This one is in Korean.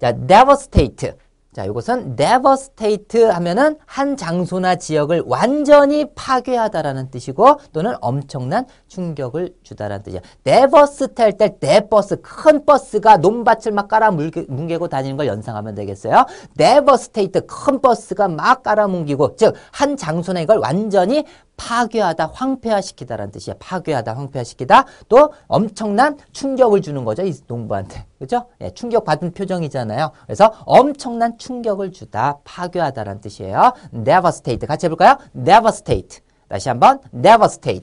자, devastate. 자, 이것은 devastate 하면은 한 장소나 지역을 완전히 파괴하다라는 뜻이고 또는 엄청난 충격을 주다라는 뜻이야. devastate 할때 대버스, 큰 버스가 논밭을 막 깔아 뭉개고 다니는 걸 연상하면 되겠어요. devastate, 큰 버스가 막 깔아 뭉기고 즉 한 장소나 이걸 완전히 파괴하다, 황폐화시키다라는 뜻이야. 파괴하다, 황폐화시키다. 또 엄청난 충격을 주는 거죠. 이 농부한테. 그죠? 예, 충격받은 표정이잖아요. 그래서 엄청난 충격을 주다, 파괴하다라는 뜻이에요. devastate. 같이 해볼까요? devastate. 다시 한번 devastate.